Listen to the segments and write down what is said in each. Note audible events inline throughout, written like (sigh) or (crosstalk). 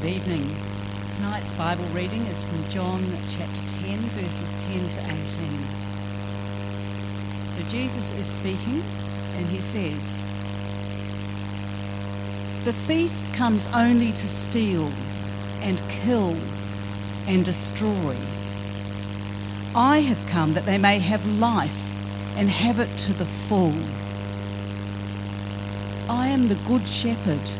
Good evening. Tonight's Bible reading is from John chapter 10, verses 10 to 18. So Jesus is speaking and he says, The thief comes only to steal and kill and destroy. I have come that they may have life and have it to the full. I am the good shepherd.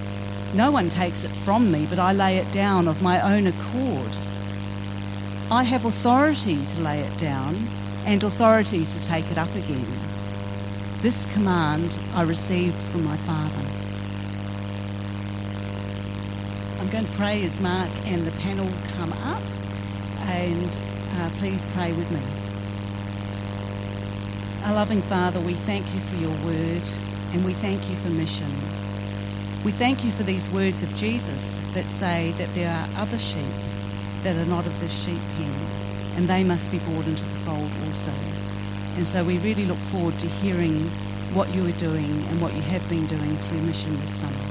No one takes it from me, but I lay it down of my own accord. I have authority to lay it down and authority to take it up again. This command I received from my Father. I'm going to pray as Mark and the panel come up, and uh, please pray with me. Our loving Father, we thank you for your word and we thank you for mission. We thank you for these words of Jesus that say that there are other sheep that are not of this sheep pen and they must be brought into the fold also. And so we really look forward to hearing what you are doing and what you have been doing through mission this summer.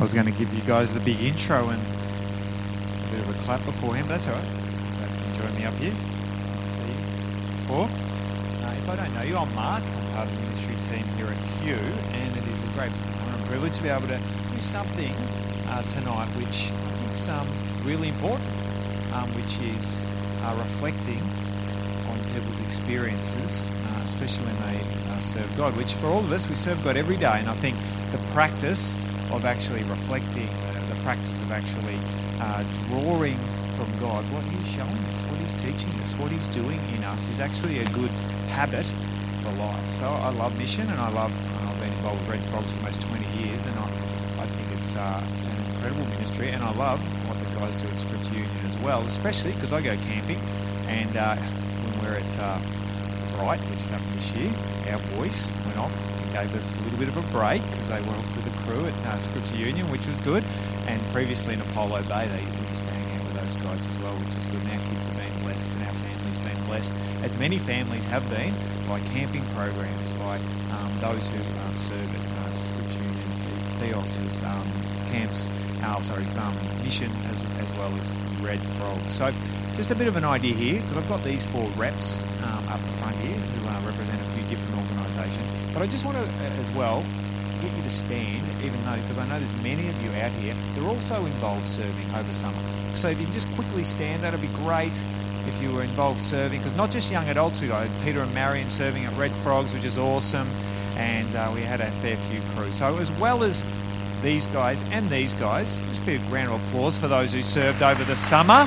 I was going to give you guys the big intro and a bit of a clap beforehand, but that's all right. You guys can join me up here. See you. Before. Uh, if I don't know you, I'm Mark. I'm part of the ministry team here at Q, and it is a great honor and privilege to be able to do something uh, tonight which I think is um, really important, um, which is uh, reflecting on people's experiences, uh, especially when they uh, serve God, which for all of us, we serve God every day, and I think the practice of actually reflecting, uh, the practice of actually uh, drawing from God what He's showing us, what He's teaching us, what He's doing in us is actually a good habit for life. So I love mission and I love, I've been involved with Red Frogs for almost 20 years and I, I think it's uh, an incredible ministry and I love what the guys do at Scripture Union as well, especially because I go camping and uh, when we're at uh, Bright, which happened this year, our voice went off gave us a little bit of a break because they off with the crew at uh, Scripture Union, which was good. And previously in Apollo Bay, they used to hang out with those guys as well, which is good. And our kids have been blessed, and our families have been blessed, as many families have been, by camping programs, by um, those who um, serve at uh, Scripture Union, Theos's um, camps, uh, sorry, um, mission as, as well as Red Frog. So just a bit of an idea here, because I've got these four reps um, up the front here who uh, represent a few different organisations. But I just want to, as well, get you to stand, even though, because I know there's many of you out here, they're also involved serving over summer. So if you can just quickly stand, that'd be great if you were involved serving, because not just young adults, we got Peter and Marion serving at Red Frogs, which is awesome, and uh, we had a fair few crews. So as well as these guys and these guys, just a round of applause for those who served over the summer.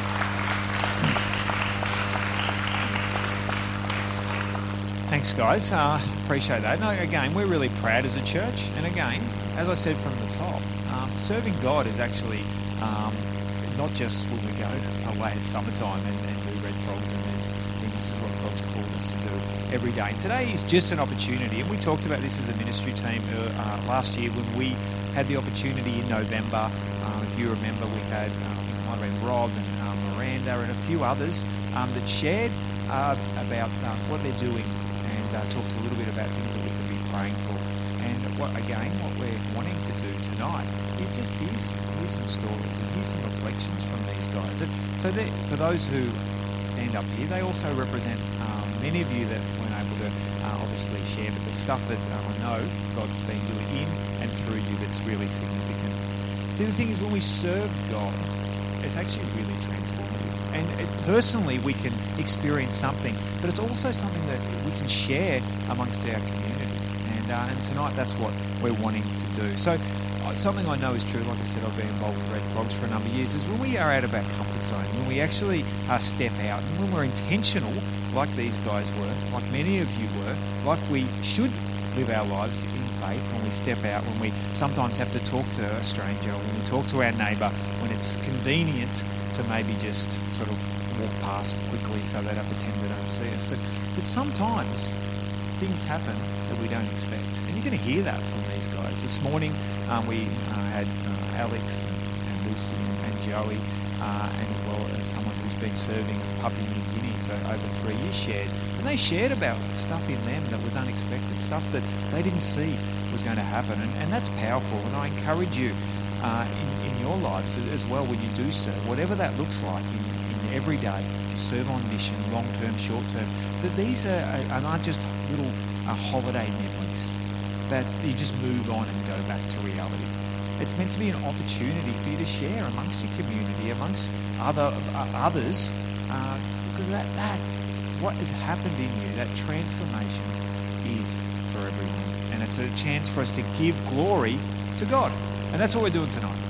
Thanks, guys. Uh, appreciate that. No, again, we're really proud as a church. And again, as I said from the top, um, serving God is actually um, not just when we go away at summertime and, and do red frogs and things. This is what God's called us to do every day. And today is just an opportunity. And we talked about this as a ministry team uh, last year when we had the opportunity in November. Uh, if you remember, we had, um, might have Rob and um, Miranda and a few others um, that shared uh, about uh, what they're doing uh, talks a little bit about things that we could be praying for. And what again, what we're wanting to do tonight is just here's, here's some stories and here's some reflections from these guys. So that for those who stand up here, they also represent um, many of you that weren't able to uh, obviously share, but the stuff that um, I know God's been doing in and through you that's really significant. See, the thing is, when we serve God, it's actually really transformative. And it, personally, we can experience something, but it's also something that can share amongst our community. And, uh, and tonight, that's what we're wanting to do. So, uh, something I know is true, like I said, I've been involved with Red Frogs for a number of years, is when we are out of our comfort zone, when we actually uh, step out, and when we're intentional, like these guys were, like many of you were, like we should live our lives in faith when we step out, when we sometimes have to talk to a stranger, when we talk to our neighbour, when it's convenient to maybe just sort of walk past quickly so they don't pretend they don't see us. That, sometimes things happen that we don't expect. And you're going to hear that from these guys. This morning um, we uh, had uh, Alex and, and Lucy and, and Joey, uh, and as well as someone who's been serving Papua New Guinea for over three years shared. And they shared about stuff in them that was unexpected, stuff that they didn't see was going to happen. And, and that's powerful. And I encourage you uh, in, in your lives as well when you do serve, whatever that looks like in every day, you serve on mission, long term, short term, that these are, are not just little uh, holiday memories that you just move on and go back to reality. It's meant to be an opportunity for you to share amongst your community, amongst other uh, others, uh, because that that what has happened in you, that transformation, is for everyone, and it's a chance for us to give glory to God, and that's what we're doing tonight.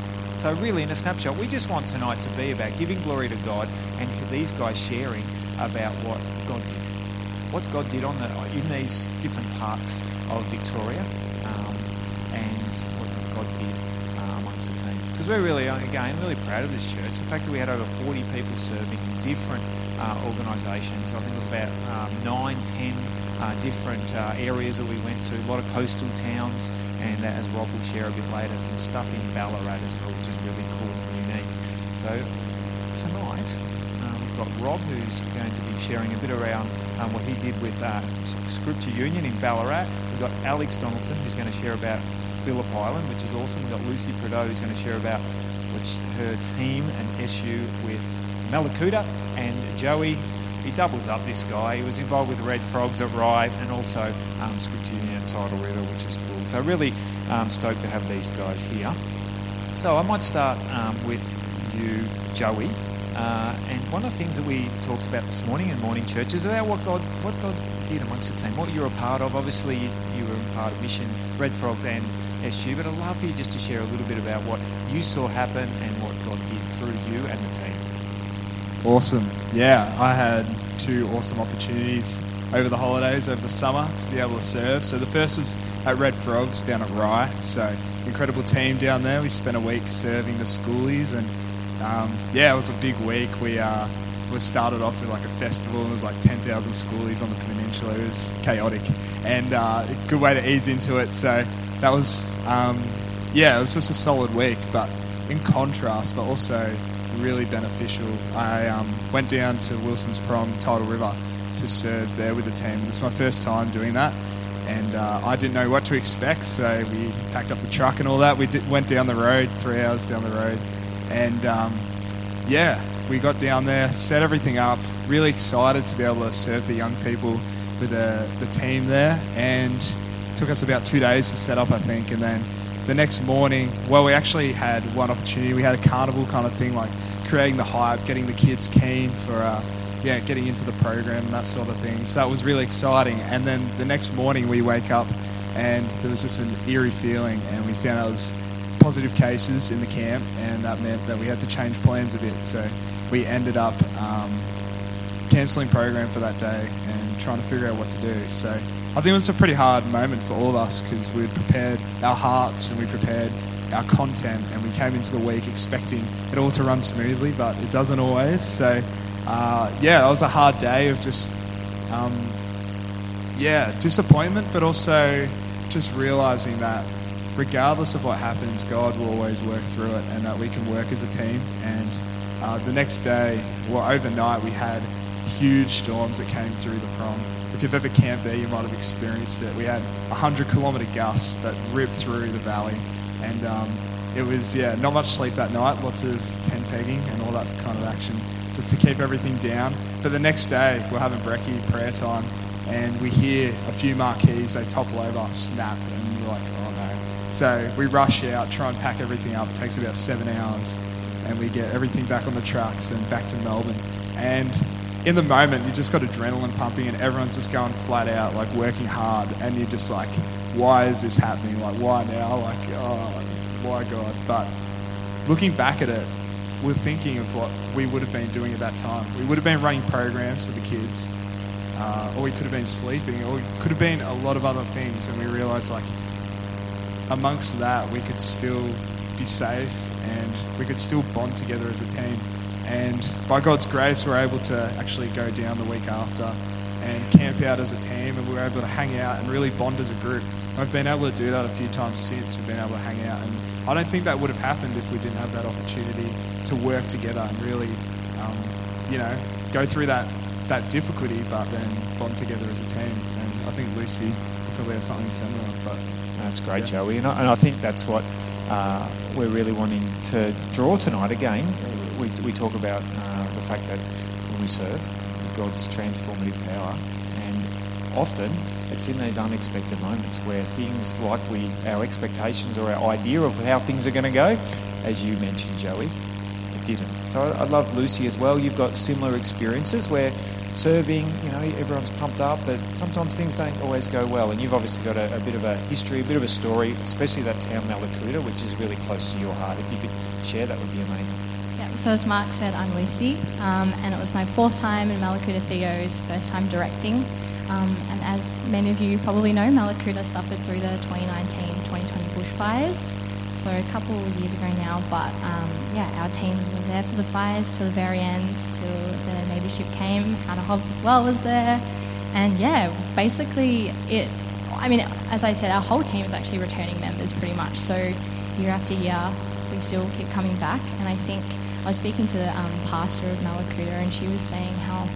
So really, in a snapshot, we just want tonight to be about giving glory to God, and these guys sharing about what God did what God did on the in these different parts of Victoria, um, and what God did uh, amongst the team. Because we're really, again, really proud of this church. The fact that we had over 40 people serving in different uh, organisations. I think it was about um, nine, ten uh, different uh, areas that we went to. A lot of coastal towns, and uh, as Rob will share a bit later, some stuff in Ballarat as well, So tonight uh, we've got Rob who's going to be sharing a bit around um, what he did with uh, Scripture Union in Ballarat. We've got Alex Donaldson who's going to share about Phillip Island, which is awesome. We've got Lucy Prideaux who's going to share about which her team and SU with Mallacoota and Joey. He doubles up this guy. He was involved with Red Frogs at Rye and also um, Scripture Union at Tidal River, which is cool. So really um, stoked to have these guys here. So I might start um, with you, Joey. Uh, and one of the things that we talked about this morning in morning church is about what God, what God did amongst the team, what you're a part of. Obviously, you, you were a part of Mission, Red Frogs, and SU. But I'd love for you just to share a little bit about what you saw happen and what God did through you and the team. Awesome. Yeah, I had two awesome opportunities over the holidays, over the summer, to be able to serve. So the first was at Red Frogs down at Rye. So incredible team down there. We spent a week serving the schoolies, and um, yeah, it was a big week. We uh, we started off with like a festival, and there was like ten thousand schoolies on the peninsula. It was chaotic, and uh, a good way to ease into it. So that was um, yeah, it was just a solid week, but in contrast, but also really beneficial. I um, went down to Wilson's Prom, Tidal River, to serve there with the team. It's my first time doing that, and uh, I didn't know what to expect. So we packed up the truck and all that. We went down the road, three hours down the road, and um, yeah, we got down there, set everything up. Really excited to be able to serve the young people with the, the team there, and it took us about two days to set up, I think, and then the next morning, well, we actually had one opportunity. We had a carnival kind of thing, like creating the hype, getting the kids keen for, uh, yeah, getting into the program, that sort of thing. So that was really exciting. And then the next morning, we wake up and there was just an eerie feeling, and we found out it was positive cases in the camp, and that meant that we had to change plans a bit. So we ended up um, cancelling program for that day and trying to figure out what to do. So I think it was a pretty hard moment for all of us because we'd prepared our hearts and we prepared our content and we came into the week expecting it all to run smoothly, but it doesn't always. So, uh, yeah, it was a hard day of just, um, yeah, disappointment, but also just realizing that regardless of what happens, God will always work through it and that we can work as a team. And uh, the next day, well, overnight, we had huge storms that came through the prom. If you've ever camped there, you might have experienced it. We had 100 kilometre gusts that ripped through the valley. And um, it was, yeah, not much sleep that night, lots of tent pegging and all that kind of action just to keep everything down. But the next day, we're having brekkie, prayer time, and we hear a few marquees, they topple over, snap, and you're like. So we rush out, try and pack everything up. It takes about seven hours, and we get everything back on the trucks and back to Melbourne. And in the moment, you just got adrenaline pumping, and everyone's just going flat out, like working hard, and you're just like, why is this happening? Like, why now? Like, oh, why God? But looking back at it, we're thinking of what we would have been doing at that time. We would have been running programs with the kids, uh, or we could have been sleeping, or it could have been a lot of other things. And we realised, like, amongst that, we could still be safe and we could still bond together as a team. And by God's grace, we're able to actually go down the week after and camp out as a team, and we were able to hang out and really bond as a group. I've been able to do that a few times since. We've been able to hang out, and I don't think that would have happened if we didn't have that opportunity to work together and really, um, you know, go through that that difficulty, but then bond together as a team. And I think Lucy probably has something similar. But That's great. Joey. And I, and I think that's what uh, we're really wanting to draw tonight. Again, we, we talk about uh, the fact that when we serve, God's transformative power, and often it's in these unexpected moments where things like we, our expectations or our idea of how things are going to go, as you mentioned, Joey, it didn't. So I, I love Lucy as well. You've got similar experiences where serving, you know, everyone's pumped up, but sometimes things don't always go well. And you've obviously got a, a bit of a history, a bit of a story, especially that town Mallacoota, which is really close to your heart. If you could share, that would be amazing. Yeah, so as Mark said, I'm Lucy, um, and it was my fourth time in Mallacoota Theo's first time directing. Um, and as many of you probably know, Mallacoota suffered through the 2019-2020 bushfires. So a couple of years ago now, but um, yeah, our team were there for the fires till the very end, till the Navy ship came. Hannah Hobbs as well was there, and yeah, basically it. I mean, as I said, our whole team is actually returning members pretty much. So year after year, we still keep coming back, and I think I was speaking to the um, pastor of Mallacoota, and she was saying how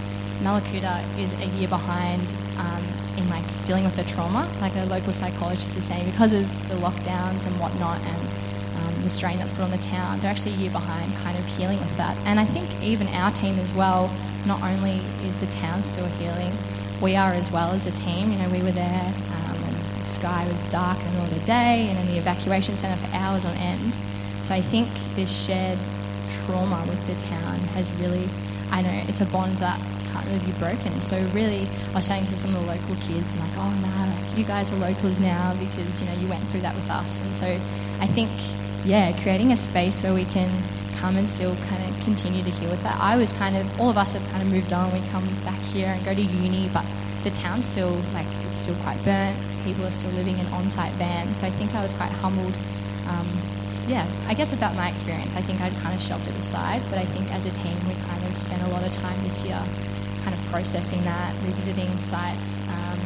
Mallacoota is a year behind um, in like dealing with the trauma. Like a local psychologist is saying, because of the lockdowns and whatnot, and the strain that's put on the town, they're actually a year behind, kind of healing with that. And I think even our team as well. Not only is the town still healing, we are as well as a team. You know, we were there, um, and the sky was dark in the the day, and in the evacuation centre for hours on end. So I think this shared trauma with the town has really, I know it's a bond that can't really be broken. So really, I was saying to some of the local kids, like, oh no, like, you guys are locals now because you know you went through that with us. And so I think, yeah, creating a space where we can come and still kind of continue to heal with that. I was kind of, all of us have kind of moved on. We come back here and go to uni, but the town's still like it's still quite burnt. People are still living in on-site vans. So I think I was quite humbled. Um, yeah, I guess about my experience, I think I'd kind of shoved it aside, but I think as a team we kind of spent a lot of time this year kind of processing that, revisiting sites, um,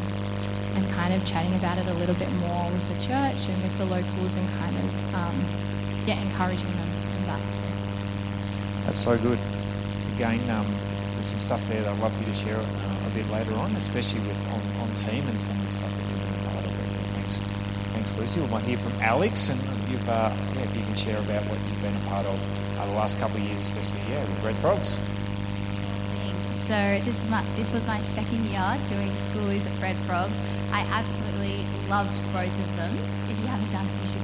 and kind of chatting about it a little bit more with the church and with the locals and kind of, um, yeah, encouraging them in that. So. That's so good. Again, um, there's some stuff there that I'd love you to share uh, a bit later on, especially with on, on team and some of the stuff that you've been part of. Thanks, thanks, Lucy. We might hear from Alex, and you've, uh, yeah, if you can share about what you've been a part of uh, the last couple of years, especially yeah, with Red Frogs. So this is my this was my second year doing schoolies at Red Frogs. I absolutely loved both of them. If you haven't done it, you should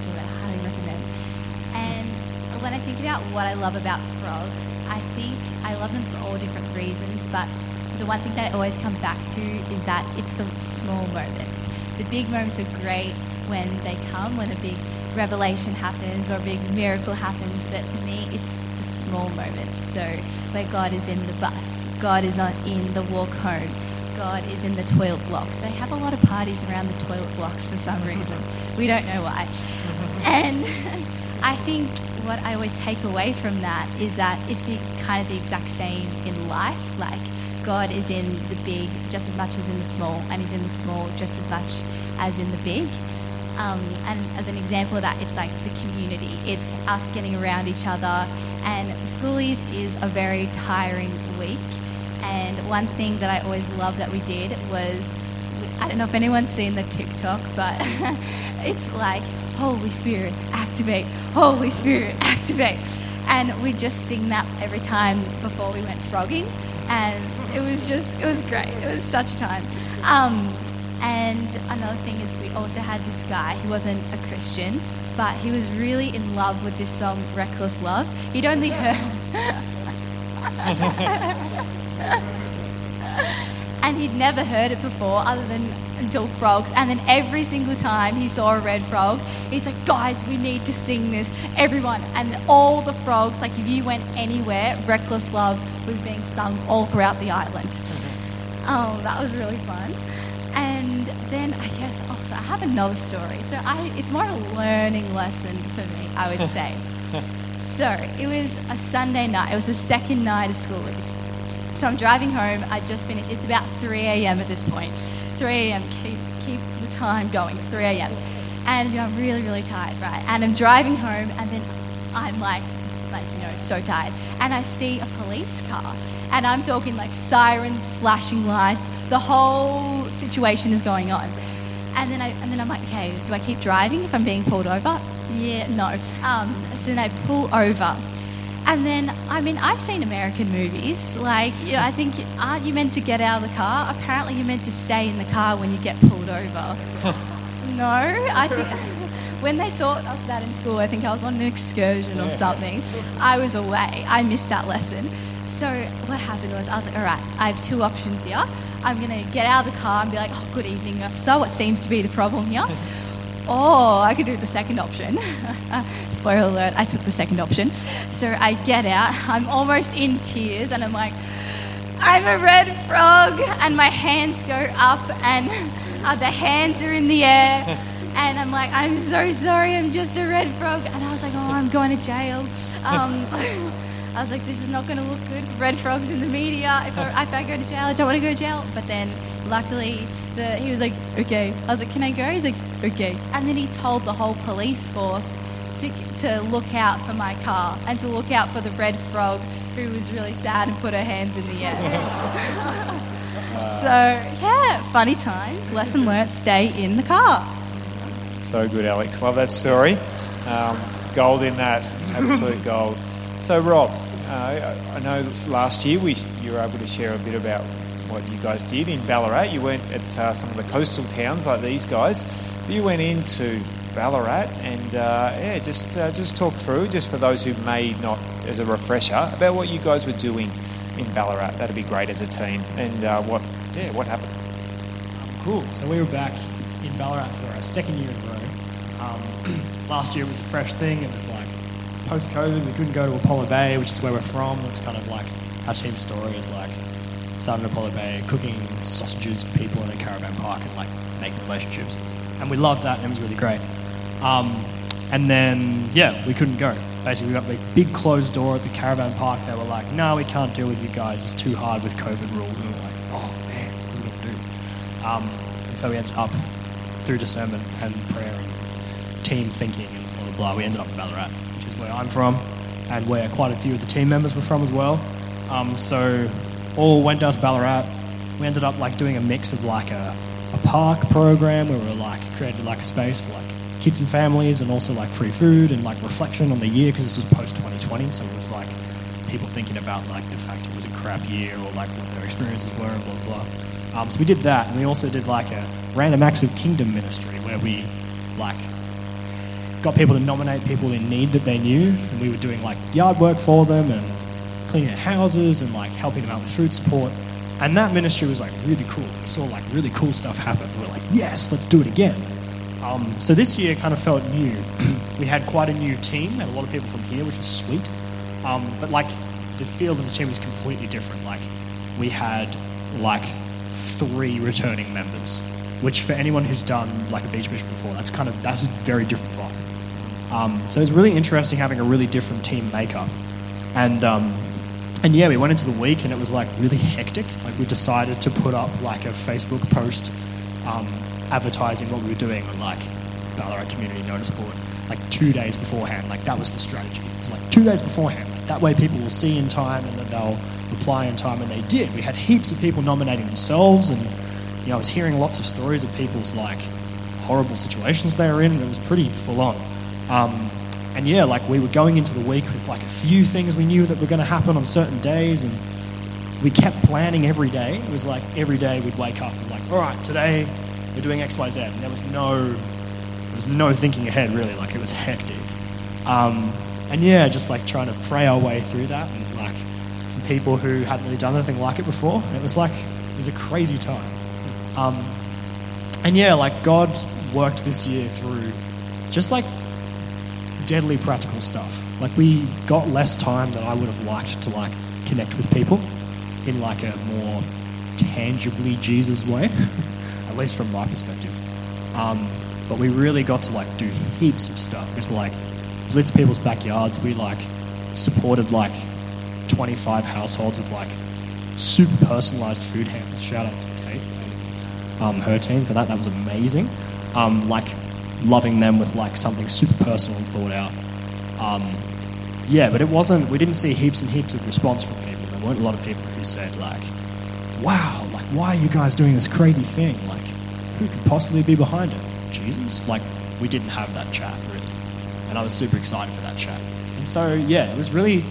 I think about what I love about frogs, I think I love them for all different reasons. But the one thing that I always come back to is that it's the small moments. The big moments are great when they come, when a big revelation happens or a big miracle happens. But for me, it's the small moments. So where God is in the bus, God is on, in the walk home, God is in the toilet blocks. They have a lot of parties around the toilet blocks for some reason. We don't know why. (laughs) and (laughs) I think what I always take away from that is that it's the kind of the exact same in life. Like God is in the big just as much as in the small, and He's in the small just as much as in the big. Um, and as an example of that, it's like the community. It's us getting around each other. And schoolies is a very tiring week. And one thing that I always loved that we did was I don't know if anyone's seen the TikTok, but (laughs) it's like Holy Spirit, activate. Holy Spirit, activate. And we just sing that every time before we went frogging, and it was just it was great. It was such a time. Um, and another thing is we also had this guy. He wasn't a Christian, but he was really in love with this song "Reckless Love." He'd only heard. And he'd never heard it before other than until frogs. And then every single time he saw a red frog he's like guys we need to sing this. Everyone. And all the frogs like if you went anywhere reckless love was being sung all throughout the island. Oh that was really fun. And then i guess also i have another story. So I, it's more a learning lesson for me i would (laughs) say. So it was a sunday night. It was the second night of schoolies so I'm driving home. I just finished. It's about 3 a.m. at this point. 3 a.m. Keep keep the time going. It's 3 a.m. And I'm really really tired, right? And I'm driving home, and then I'm like, like you know, so tired. And I see a police car, and I'm talking like sirens, flashing lights. The whole situation is going on. And then I and then I'm like, okay, do I keep driving if I'm being pulled over? Yeah, no. Um, so then I pull over. And then, I mean, I've seen American movies. Like, I think, aren't you meant to get out of the car? Apparently, you're meant to stay in the car when you get pulled over. (laughs) no, I think (laughs) when they taught us that in school, I think I was on an excursion or something. I was away. I missed that lesson. So what happened was, I was like, all right, I have two options here. I'm going to get out of the car and be like, oh, good evening, officer. What seems to be the problem here? (laughs) Oh, I could do the second option. (laughs) Spoiler alert, I took the second option. So I get out, I'm almost in tears, and I'm like, I'm a red frog. And my hands go up, and (laughs) uh, the hands are in the air. (laughs) And I'm like, I'm so sorry, I'm just a red frog. And I was like, oh, I'm going to jail. Um, I was like, this is not going to look good. Red frogs in the media. If I, if I go to jail, I don't want to go to jail. But then, luckily, the, he was like, okay. I was like, can I go? He's like, okay. And then he told the whole police force to, to look out for my car and to look out for the red frog who was really sad and put her hands in the air. (laughs) (laughs) so, yeah, funny times. Lesson learnt stay in the car. So good, Alex. Love that story. Um, gold in that, absolute (laughs) gold. So, Rob, uh, I know last year we you were able to share a bit about what you guys did in Ballarat. You went at uh, some of the coastal towns like these guys. You went into Ballarat and uh, yeah, just uh, just talk through, just for those who may not, as a refresher, about what you guys were doing in Ballarat. That'd be great as a team. And uh, what yeah, what happened? Cool. So we were back in Ballarat for our second year in a row. Um, (clears throat) last year was a fresh thing. It was like post COVID, we couldn't go to Apollo Bay, which is where we're from. That's kind of like our team story is like starting at Bay, cooking sausages, people in a caravan park, and like making relationships. And we loved that, and it was really great. Um, and then, yeah, we couldn't go. Basically, we got the big closed door at the caravan park. They were like, no, we can't deal with you guys. It's too hard with COVID rules. And we were like, oh, man, what are we going to do? Um, and so we ended up, through discernment and prayer and team thinking and blah, blah, blah, we ended up in Ballarat, which is where I'm from and where quite a few of the team members were from as well. Um, so all went down to Ballarat. We ended up like doing a mix of like a, a park program where we were like created like a space for like kids and families and also like free food and like reflection on the year because this was post 2020 so it was like people thinking about like the fact it was a crap year or like what their experiences were and blah blah blah. Um, so we did that. And we also did like a random acts of kingdom ministry where we like got people to nominate people in need that they knew. And we were doing like yard work for them and cleaning houses and like helping them out with food support and that ministry was like really cool we saw like really cool stuff happen we were like yes let's do it again um, so this year kind of felt new. (clears throat) we had quite a new team and a lot of people from here, which was sweet. Um, but like the feel of the team was completely different. Like we had like three returning members, which for anyone who's done like a beach mission before, that's kind of that's a very different vibe. Um, so it was really interesting having a really different team makeup, and um, and yeah, we went into the week and it was like really hectic. Like we decided to put up like a Facebook post um, advertising what we were doing on like Ballarat Community Notice Board like two days beforehand. Like that was the strategy. It was like two days beforehand. Like, that way people will see in time and then they'll reply in time, and they did. We had heaps of people nominating themselves, and you know, I was hearing lots of stories of people's like horrible situations they were in, and it was pretty full on. Um, and yeah, like we were going into the week with like a few things we knew that were going to happen on certain days, and we kept planning every day. It was like every day we'd wake up and like, all right, today we're doing X, Y, Z, and there was no, there was no thinking ahead really. Like it was hectic. Um, and yeah, just like trying to pray our way through that, and like some people who hadn't really done anything like it before. And it was like it was a crazy time. Um, and yeah, like God worked this year through just like deadly practical stuff. Like we got less time than I would have liked to like connect with people in like a more tangibly Jesus way, (laughs) at least from my perspective. Um, but we really got to like do heaps of stuff. We like blitz people's backyards. We like supported like 25 households with like super personalized food hampers. Shout out to Kate um, her team for that. That was amazing. Um, like loving them with like something super personal and thought out. Um, yeah, but it wasn't. We didn't see heaps and heaps of response from people. There weren't a lot of people who said like, "Wow, like why are you guys doing this crazy thing? Like, who could possibly be behind it? Jesus?" Like, we didn't have that chat really, and I was super excited for that chat. And so yeah, it was really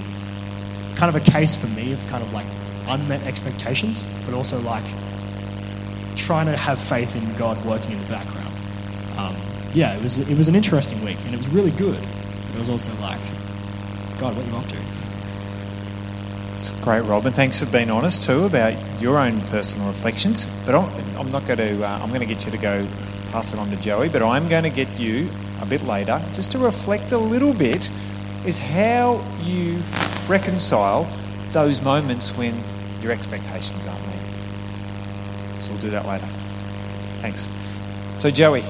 kind of a case for me of kind of like unmet expectations, but also like trying to have faith in God working in the background. Yeah, it was it was an interesting week, and it was really good. It was also like, God, what are you up to? It's great, Rob, and thanks for being honest too about your own personal reflections. But I'm, I'm not going to. Uh, I'm going to get you to go pass it on to Joey, but I'm going to get you a bit later just to reflect a little bit. Is how you reconcile those moments when your expectations aren't met. So we'll do that later. Thanks. So Joey,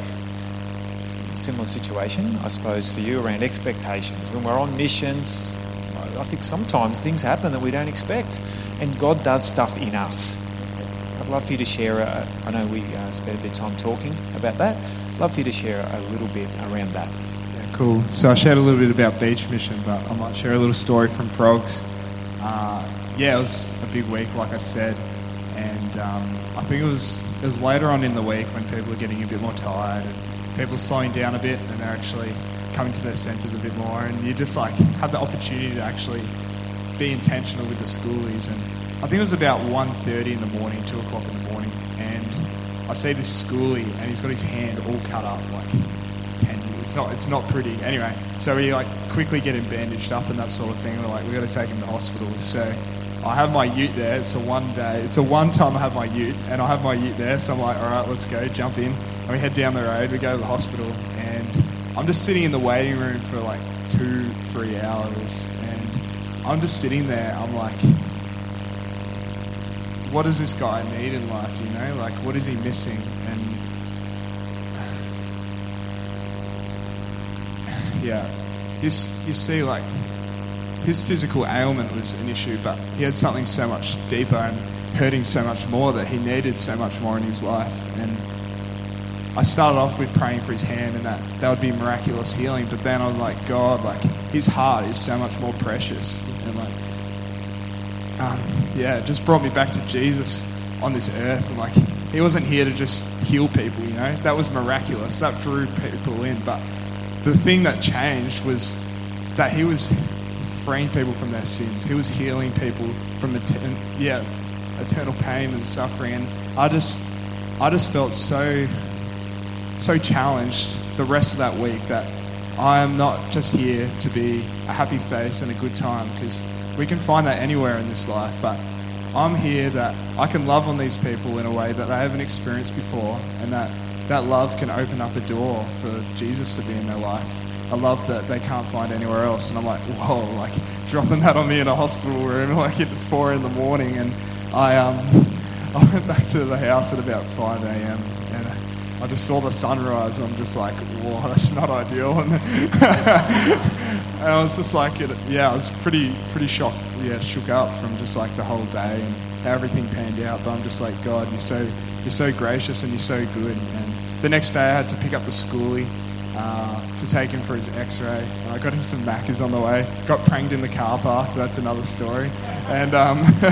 similar situation, I suppose, for you around expectations. When we're on missions, I think sometimes things happen that we don't expect, and God does stuff in us. I'd love for you to share. A, I know we uh, spent a bit of time talking about that. Love for you to share a little bit around that. Yeah, cool. So I shared a little bit about Beach Mission, but I might share a little story from Frogs. Uh, yeah, it was a big week, like I said, and um, I think it was it was later on in the week when people are getting a bit more tired and people slowing down a bit, and they're actually coming to their senses a bit more, and you just like have the opportunity to actually be intentional with the schoolies. And I think it was about 1.30 in the morning, two o'clock in the morning, and I see this schoolie, and he's got his hand all cut up, like. It's not, it's not pretty. Anyway, so we like quickly get him bandaged up and that sort of thing. We're like, we got to take him to hospital. So I have my ute there. It's a one day. It's a one time I have my ute, and I have my ute there. So I'm like, all right, let's go, jump in, and we head down the road. We go to the hospital, and I'm just sitting in the waiting room for like two, three hours, and I'm just sitting there. I'm like, what does this guy need in life? You know, like what is he missing? And (sighs) yeah, you, you see, like his physical ailment was an issue, but he had something so much deeper and hurting so much more that he needed so much more in his life. And I started off with praying for his hand and that that would be miraculous healing, but then I was like, God, like his heart is so much more precious. And like, um, yeah, it just brought me back to Jesus on this earth. And like, he wasn't here to just heal people, you know, that was miraculous. That drew people in. But the thing that changed was that he was freeing people from their sins. He was healing people from the yeah, eternal pain and suffering. And I just, I just felt so so challenged the rest of that week that I am not just here to be a happy face and a good time because we can find that anywhere in this life, but I'm here that I can love on these people in a way that they haven't experienced before and that that love can open up a door for Jesus to be in their life. A love that they can't find anywhere else. And I'm like, whoa, like dropping that on me in a hospital room (laughs) like at four in the morning. And I, um, (laughs) I went back to the house at about 5 a.m. and I just saw the sunrise, and I'm just like, whoa, (laughs) that's not ideal. And, (laughs) and I was just like, it, yeah, I was pretty, pretty shocked, yeah, shook up from just like the whole day and how everything panned out. But I'm just like, God, you're so, you're so gracious and you're so good. And the next day, I had to pick up the schoolie, uh, to take him for his X-ray. And I got him some Maccas on the way. Got pranked in the car park. That's another story. And um, (laughs)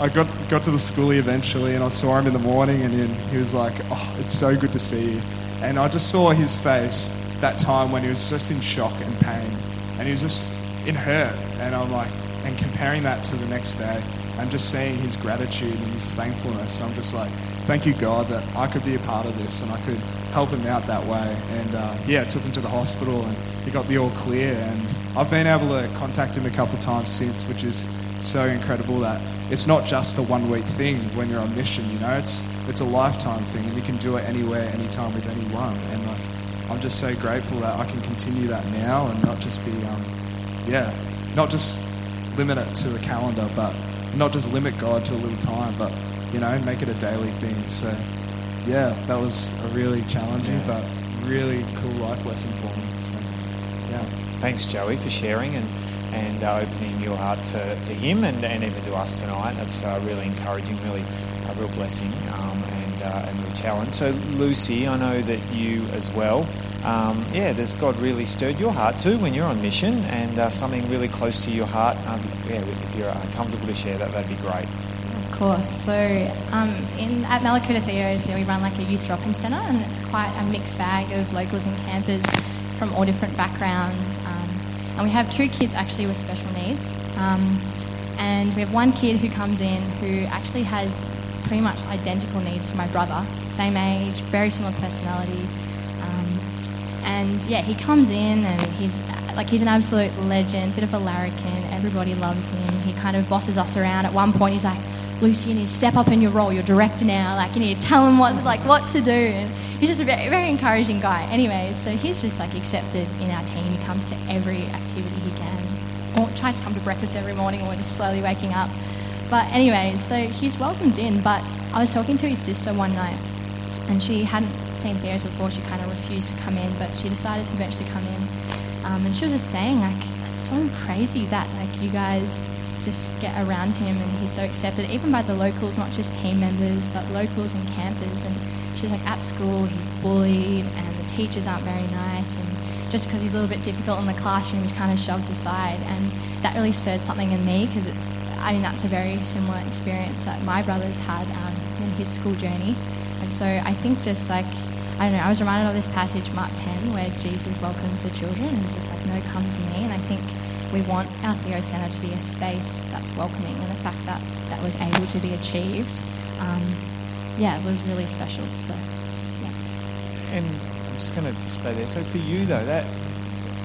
I got got to the schoolie eventually, and I saw him in the morning, and he, he was like, "Oh, it's so good to see you." And I just saw his face that time when he was just in shock and pain, and he was just in hurt. And I'm like, and comparing that to the next day, and just seeing his gratitude and his thankfulness, I'm just like, thank you, God, that I could be a part of this and I could help him out that way. And uh, yeah, took him to the hospital and he got the all clear. And I've been able to contact him a couple times since, which is so incredible that it's not just a one week thing when you're on mission, you know, it's, it's a lifetime thing and you can do it anywhere, anytime with anyone. And like, I'm just so grateful that I can continue that now and not just be, um, yeah, not just limit it to a calendar, but not just limit God to a little time, but you know, make it a daily thing. So, yeah, that was a really challenging Yeah. but really cool life lesson for me. So, yeah. Thanks, Joey, for sharing and and uh, opening your heart to, to him and, and even to us tonight. That's uh, really encouraging, really a real blessing um, and uh, and real challenge. So, Lucy, I know that you as well. Um, yeah, does God really stirred your heart too when you're on mission and uh, something really close to your heart? Um, yeah, if you're uh, comfortable to share that, that'd be great. Course. So um, in at Mallacoota Theos, we run like a youth drop-in centre, and it's quite a mixed bag of locals and campers from all different backgrounds. Um, and we have two kids actually with special needs, um, and we have one kid who comes in who actually has pretty much identical needs to my brother, same age, very similar personality. Um, and yeah, he comes in and he's like he's an absolute legend, bit of a larrikin. Everybody loves him. He kind of bosses us around. At one point, he's like, "Lucy, you need to step up in your role. You're director now. Like you need to tell him what like what to do." And he's just a very, very encouraging guy. Anyways, so he's just like accepted in our team. He comes to every activity he can, or tries to come to breakfast every morning. We're just slowly waking up. But anyways, so he's welcomed in. But I was talking to his sister one night, and she hadn't seen Theos before. She kind of refused to come in, but she decided to eventually come in. Um, and she was just saying, like, it's so crazy that like you guys just get around him and he's so accepted, even by the locals, not just team members, but locals and campers. And she's like, at school, he's bullied, and the teachers aren't very nice, and just because he's a little bit difficult in the classroom, he's kind of shoved aside. And that really stirred something in me because it's, I mean, that's a very similar experience that my brother's had um, in his school journey. And so I think just like, I don't know, I was reminded of this passage, Mark 10, where Jesus welcomes the children and he's just like, no, come to me. And I think we want our Theo Centre to be a space that's welcoming and the fact that that was able to be achieved, um, yeah, it was really special. So, yeah. And I'm just going to stay there. So for you though, that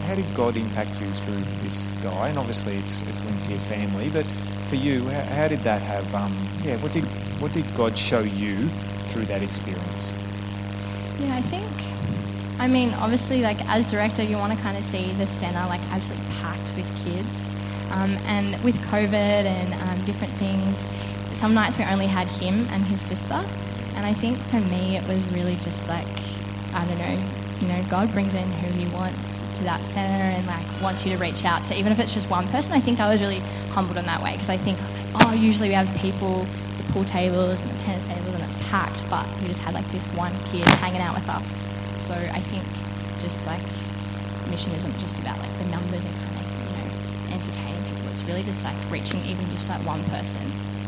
how did God impact you through this guy? And obviously it's, it's linked to your family, but for you, how, how did that have? Um, yeah, what did what did God show you through that experience? Yeah, I think. I mean, obviously, like as director, you want to kind of see the center like absolutely packed with kids, um, and with COVID and um, different things, some nights we only had him and his sister, and I think for me it was really just like I don't know, you know, God brings in who He wants to that center and like wants you to reach out to, even if it's just one person. I think I was really humbled in that way because I think I was like, oh, usually we have people, the pool tables and the tennis tables, and it's packed, but we just had like this one kid hanging out with us. So I think just like mission isn't just about like the numbers and kind of you know entertaining people. It's really just like reaching even just like one person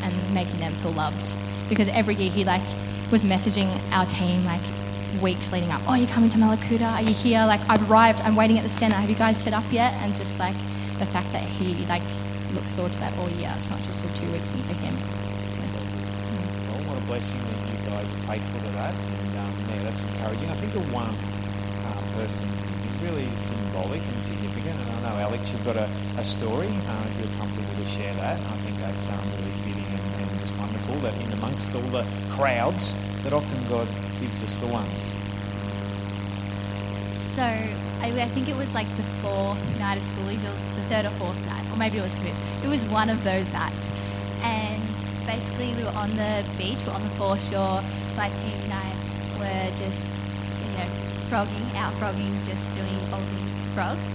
and making them feel loved. Because every year he like was messaging our team like weeks leading up. Oh, you're coming to Mallacoota? Are you here? Like I've arrived. I'm waiting at the center. Have you guys set up yet? And just like the fact that he like looks forward to that all year. It's not just a two week thing for him. So, Well, what a blessing that you guys are faithful to that, yeah, that's encouraging. I think the one um, person is really symbolic and significant, and I know Alex, you've got a, a story. Uh, if you're comfortable to share that, I think that's um, really fitting and, and just wonderful that in amongst all the crowds, that often God gives us the ones. So I, I think it was like the fourth night of schoolies. It was the third or fourth night, or maybe it was fifth. It was one of those nights, and basically we were on the beach, we were on the foreshore. My team were just, you know, frogging, out frogging, just doing all things frogs.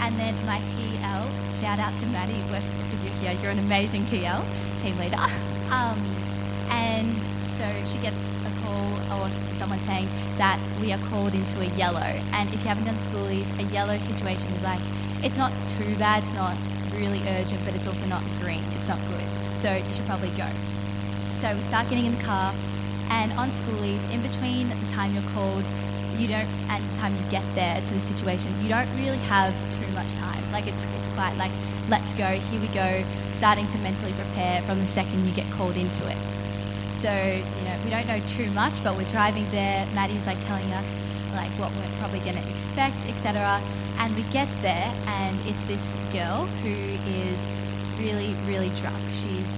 And then my TL, shout out to Maddie Westbrook because you're here. You're an amazing TL, team leader. (laughs) Um, and so she gets a call or someone saying that we are called into a yellow. And if you haven't done schoolies, a yellow situation is like, it's not too bad, it's not really urgent, but it's also not green. It's not good. So you should probably go. So we start getting in the car, and on schoolies, in between the time you're called, you don't, and the time you get there to the situation, you don't really have too much time. Like it's it's quite like, let's go, here we go, starting to mentally prepare from the second you get called into it. So you know we don't know too much, but we're driving there. Maddie's like telling us like what we're probably going to expect, etc. And we get there, and it's this girl who is really, really drunk. She's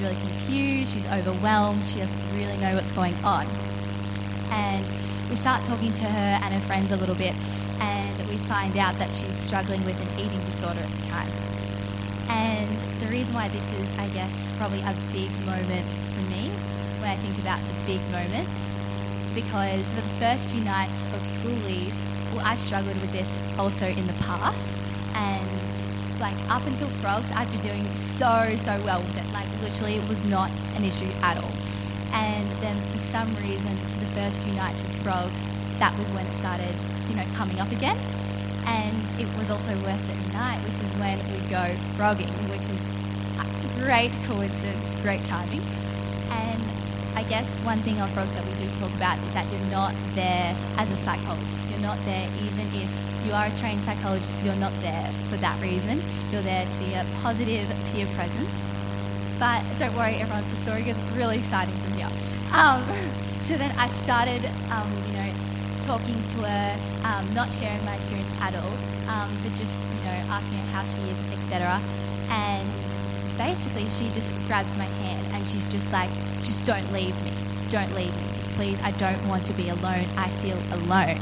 really confused. She's overwhelmed. She doesn't really know what's going on. And we start talking to her and her friends a little bit, and we find out that she's struggling with an eating disorder at the time. And the reason why this is, I guess, probably a big moment for me when I think about the big moments, because for the first few nights of schoolies, well, I've struggled with this also in the past, and like up until frogs, I've been doing so so well with it. Like literally, it was not an issue at all. And then for some reason, the first few nights of frogs, that was when it started, you know, coming up again. And it was also worse at night, which is when we go frogging, which is great coincidence, great timing. And I guess one thing on frogs that we do talk about is that you're not there as a psychologist. You're not there even if you are a trained psychologist, you're not there for that reason. You're there to be a positive peer presence. But don't worry, everyone, the story gets really exciting from here. Um, (laughs) so then I started, um, you know, talking to her, um, not sharing my experience at all, um, but just, you know, asking her how she is, etc. And basically, she just grabs my hand and she's just like, just don't leave me. Don't leave me. Just please, I don't want to be alone. I feel alone.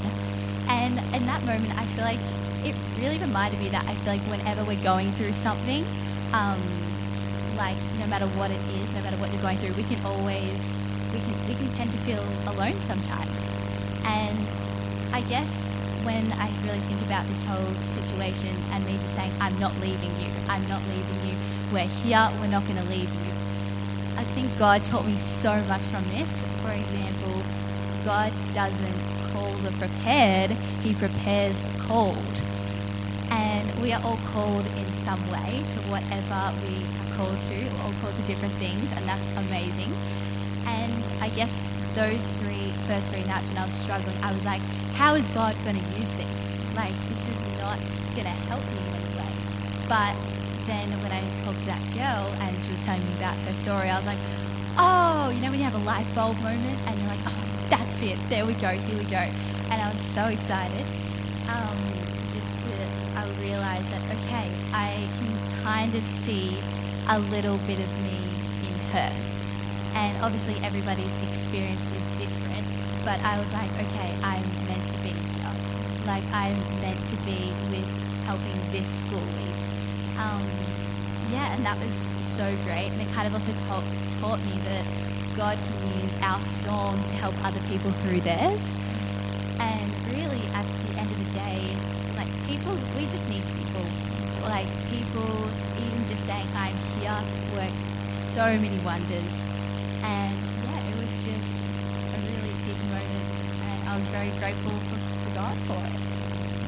And in that moment, I feel like it really reminded me that I feel like whenever we're going through something, um, like no matter what it is, no matter what you're going through, we can always we can we can tend to feel alone sometimes. And I guess when I really think about this whole situation and me just saying, I'm not leaving you, I'm not leaving you, we're here, we're not going to leave you. I think God taught me so much from this. For example, God doesn't call the prepared, He prepares the called. And we are all called in some way to whatever we are called to, we're all called to different things, and that's amazing. And I guess those three first three nights when I was struggling, I was like, how is God going to use this? Like, this is not going to help me in any way. But then when I talked to that girl and she was telling me about her story, I was like, oh, you know, when you have a light bulb moment and you're like, oh, that's it, there we go, here we go. And I was so excited. Um, just to, I realized that, okay, I can kind of see a little bit of me in her. And obviously, everybody's experience is different. But I was like, okay, I'm meant to be here. Like, I'm meant to be with helping this school. Um, yeah, and that was so great. And it kind of also taught, taught me that God can use our storms to help other people through theirs. And really, at the end of the day, like people, we just need people. Like people, even just saying I'm here works so many wonders. And yeah, it was just a really big moment, and I was very grateful for, for God for it.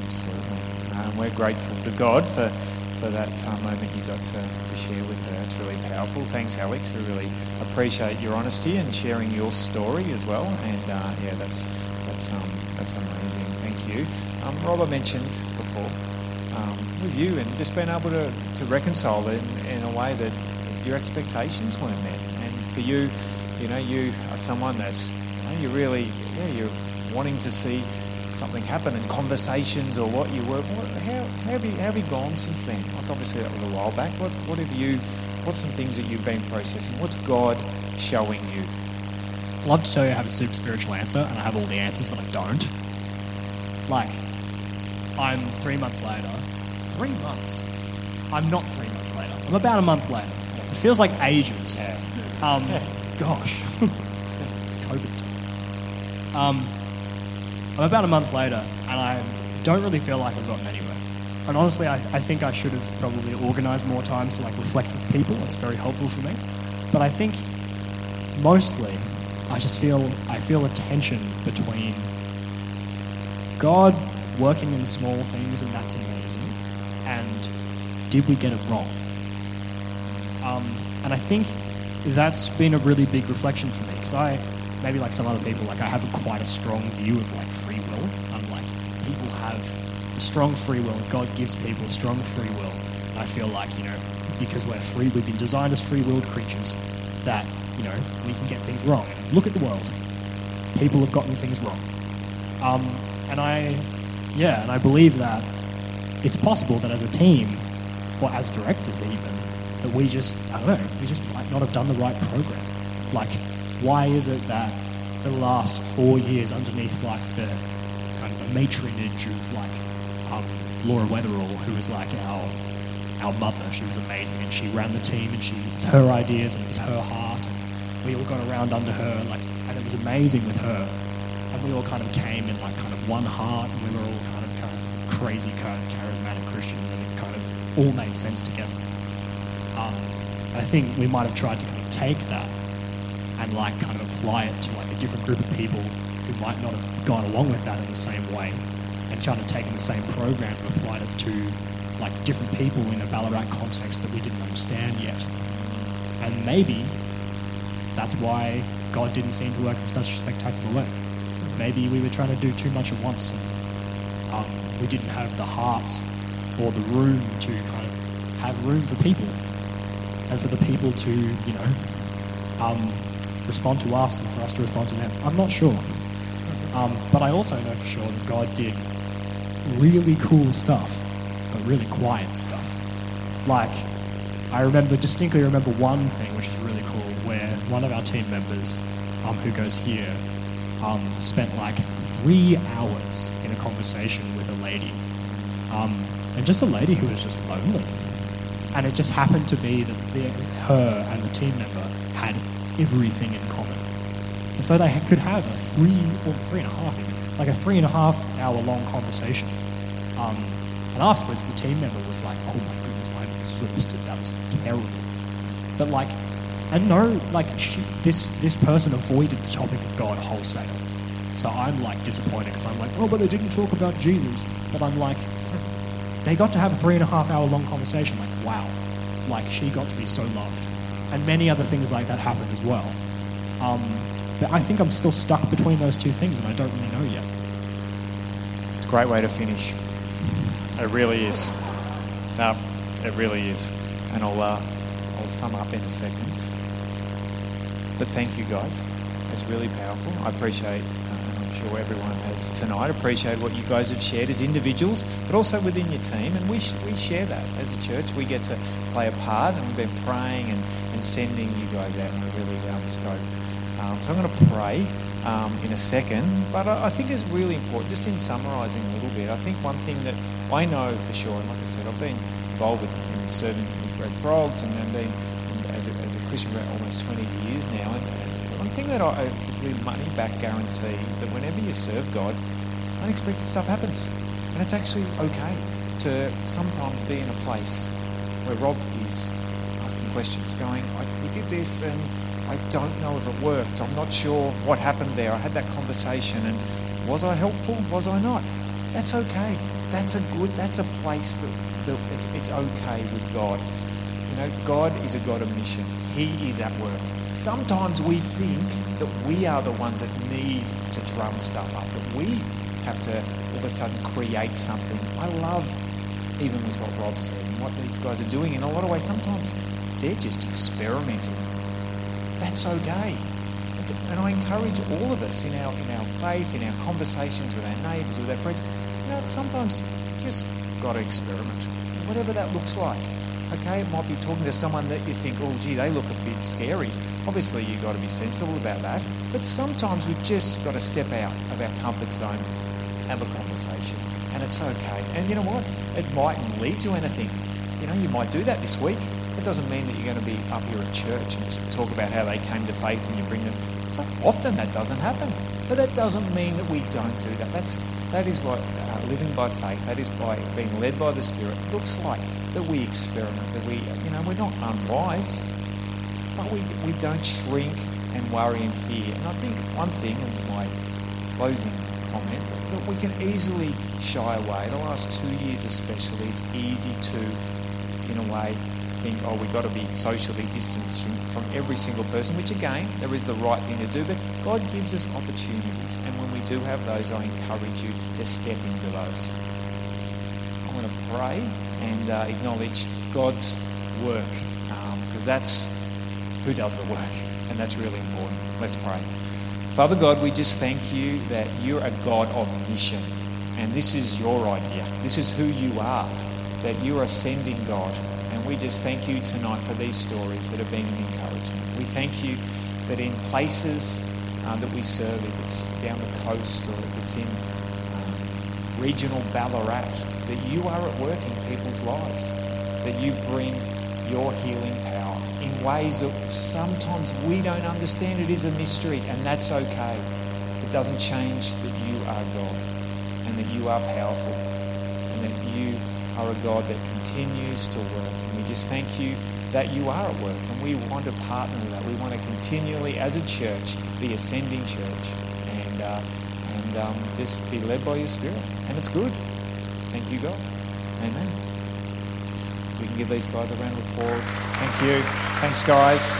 Absolutely. Um, we're grateful to God for, for that uh, moment you got to, to share with her. It's really powerful. Thanks, Alex. We really appreciate your honesty and sharing your story as well. And uh, yeah, that's that's um, that's amazing. Thank you. Um, Robert mentioned before um, with you and just being able to, to reconcile it in, in a way that your expectations weren't met. And for you, you know, you are someone that you know, you really, yeah, you're wanting to see something happen in conversations or what you were. What, how, how, have you, how have you gone since then? Like obviously that was a while back. What, what have you? What's some things that you've been processing? What's God showing you? I'd love to tell you I have a super spiritual answer and I have all the answers, but I don't. Like, I'm three months later. Three months? I'm not three months later. I'm about a month later. It feels like ages. Yeah. Um, (laughs) gosh. (laughs) it's COVID. Um, I'm about a month later, and I don't really feel like I've gotten anywhere. And honestly, I, I think I should have probably organised more times to like reflect with people. It's very helpful for me. But I think mostly, I just feel I feel a tension between God working in small things, and that's amazing, and did we get it wrong? Um, and I think that's been a really big reflection for me because I, maybe like some other people, like I have a, quite a strong view of like free will. I'm like people have strong free will, God gives people strong free will. And I feel like you know because we're free, we've been designed as free-willed creatures that you know we can get things wrong. Look at the world; people have gotten things wrong. Um, and I, yeah, and I believe that it's possible that as a team, or as directors even, that we just, I don't know, we just might not have done the right program. Like, why is it that the last four years underneath like the kind of the matronage of like um, Laura Weatherall, who was like our our mother, she was amazing and she ran the team and she it's her ideas and it was her heart and we all got around under her like and it was amazing with her and we all kind of came in like kind of one heart and we were all kind of kind of crazy kind of charismatic Christians and it kind of all made sense together. Um, I think we might have tried to kind of take that and like kind of apply it to like a different group of people who might not have gone along with that in the same way and trying to take the same program and applied it to like different people in a Ballarat context that we didn't understand yet. And maybe that's why God didn't seem to work in such a spectacular way. Maybe we were trying to do too much at once. And, um, we didn't have the hearts or the room to kind of have room for people and for the people to, you know, um, respond to us and for us to respond to them. I'm not sure. Um, but I also know for sure that God did really cool stuff, but really quiet stuff. Like, I remember, distinctly remember one thing which is really cool, where one of our team members, um, who goes here, um, spent like three hours in a conversation with a lady. Um, and just a lady who was just lonely. And it just happened to be that the, her and the team member everything in common. And so they could have a three or three and a half, even, like a three and a half hour long conversation. Um, and afterwards, the team member was like, "Oh my goodness, I'm exhausted. That was terrible." But like, and no, like she, this this person avoided the topic of God wholesale. So I'm like disappointed because I'm like, "Oh, but they didn't talk about Jesus." But I'm like, they got to have a three and a half hour long conversation. Like, wow, like she got to be so loved, and many other things like that happened as well. Um, but I think I'm still stuck between those two things, and I don't really know yet. It's a great way to finish. It really is. No, it really is. And I'll, uh, I'll sum up in a second. But thank you guys. It's really powerful. I appreciate, uh, I'm sure everyone has tonight, appreciate what you guys have shared as individuals, but also within your team. And we, sh- we share that as a church. We get to play a part, and we've been praying and, and sending you guys out, and we're really um, stoked. Um, so I'm going to pray um, in a second, but I, I think it's really important, just in summarising a little bit, I think one thing that I know for sure, and like I said, I've been involved with you know, serving with Red Frogs and then been as a, as a Christian for almost 20 years now. And, and one thing that I, is a money back guarantee that whenever you serve God, unexpected stuff happens. And it's actually okay to sometimes be in a place where Rob is asking questions, going, we did this and I don't know if it worked. I'm not sure what happened there. I had that conversation and was I helpful? Was I not? That's okay. That's a good, that's a place that, that it's, it's okay with God. You know, God is a God of mission. He is at work. Sometimes we think that we are the ones that need to drum stuff up, that we have to all of a sudden create something. I love, even with what Rob said and what these guys are doing, in a lot of ways, sometimes they're just experimenting that's okay. And I encourage all of us in our in our faith, in our conversations with our neighbours, with our friends, you know, sometimes just got to experiment, whatever that looks like. Okay, it might be talking to someone that you think, oh, gee, they look a bit scary. Obviously, you've got to be sensible about that. But sometimes we've just got to step out of our comfort zone, have a conversation, and it's okay. And you know what? It mightn't lead to anything. You know, you might do that this week. Doesn't mean that you're going to be up here at church and talk about how they came to faith and you bring them. So often that doesn't happen, but that doesn't mean that we don't do that. That's that is what uh, living by faith. That is by being led by the Spirit looks like. That we experiment. That we, you know, we're not unwise, but we we don't shrink and worry and fear. And I think one thing, and my closing comment, that we can easily shy away. The last two years especially, it's easy to, in a way, think, oh, we've got to be socially distanced from, from every single person, which again, there is the right thing to do, but God gives us opportunities. And when we do have those, I encourage you to step into those. I want to pray and uh, acknowledge God's work because um, that's who does the work, and that's really important. Let's pray. Father God, we just thank you that you're a God of mission, and this is your idea. This is who you are, that you're sending God. We just thank you tonight for these stories that have been an encouragement. We thank you that in places uh, that we serve, if it's down the coast or if it's in um, regional Ballarat, that you are at work in people's lives, that you bring your healing power in ways that sometimes we don't understand. It is a mystery, and that's okay. It doesn't change that you are God and that you are powerful and that you are a God that continues to work. Just thank you that you are at work, and we want to partner with that. We want to continually, as a church, be ascending church and, uh, and um, just be led by your Spirit. And it's good. Thank you, God. Amen. We can give these guys a round of applause. Thank you. Thanks, guys.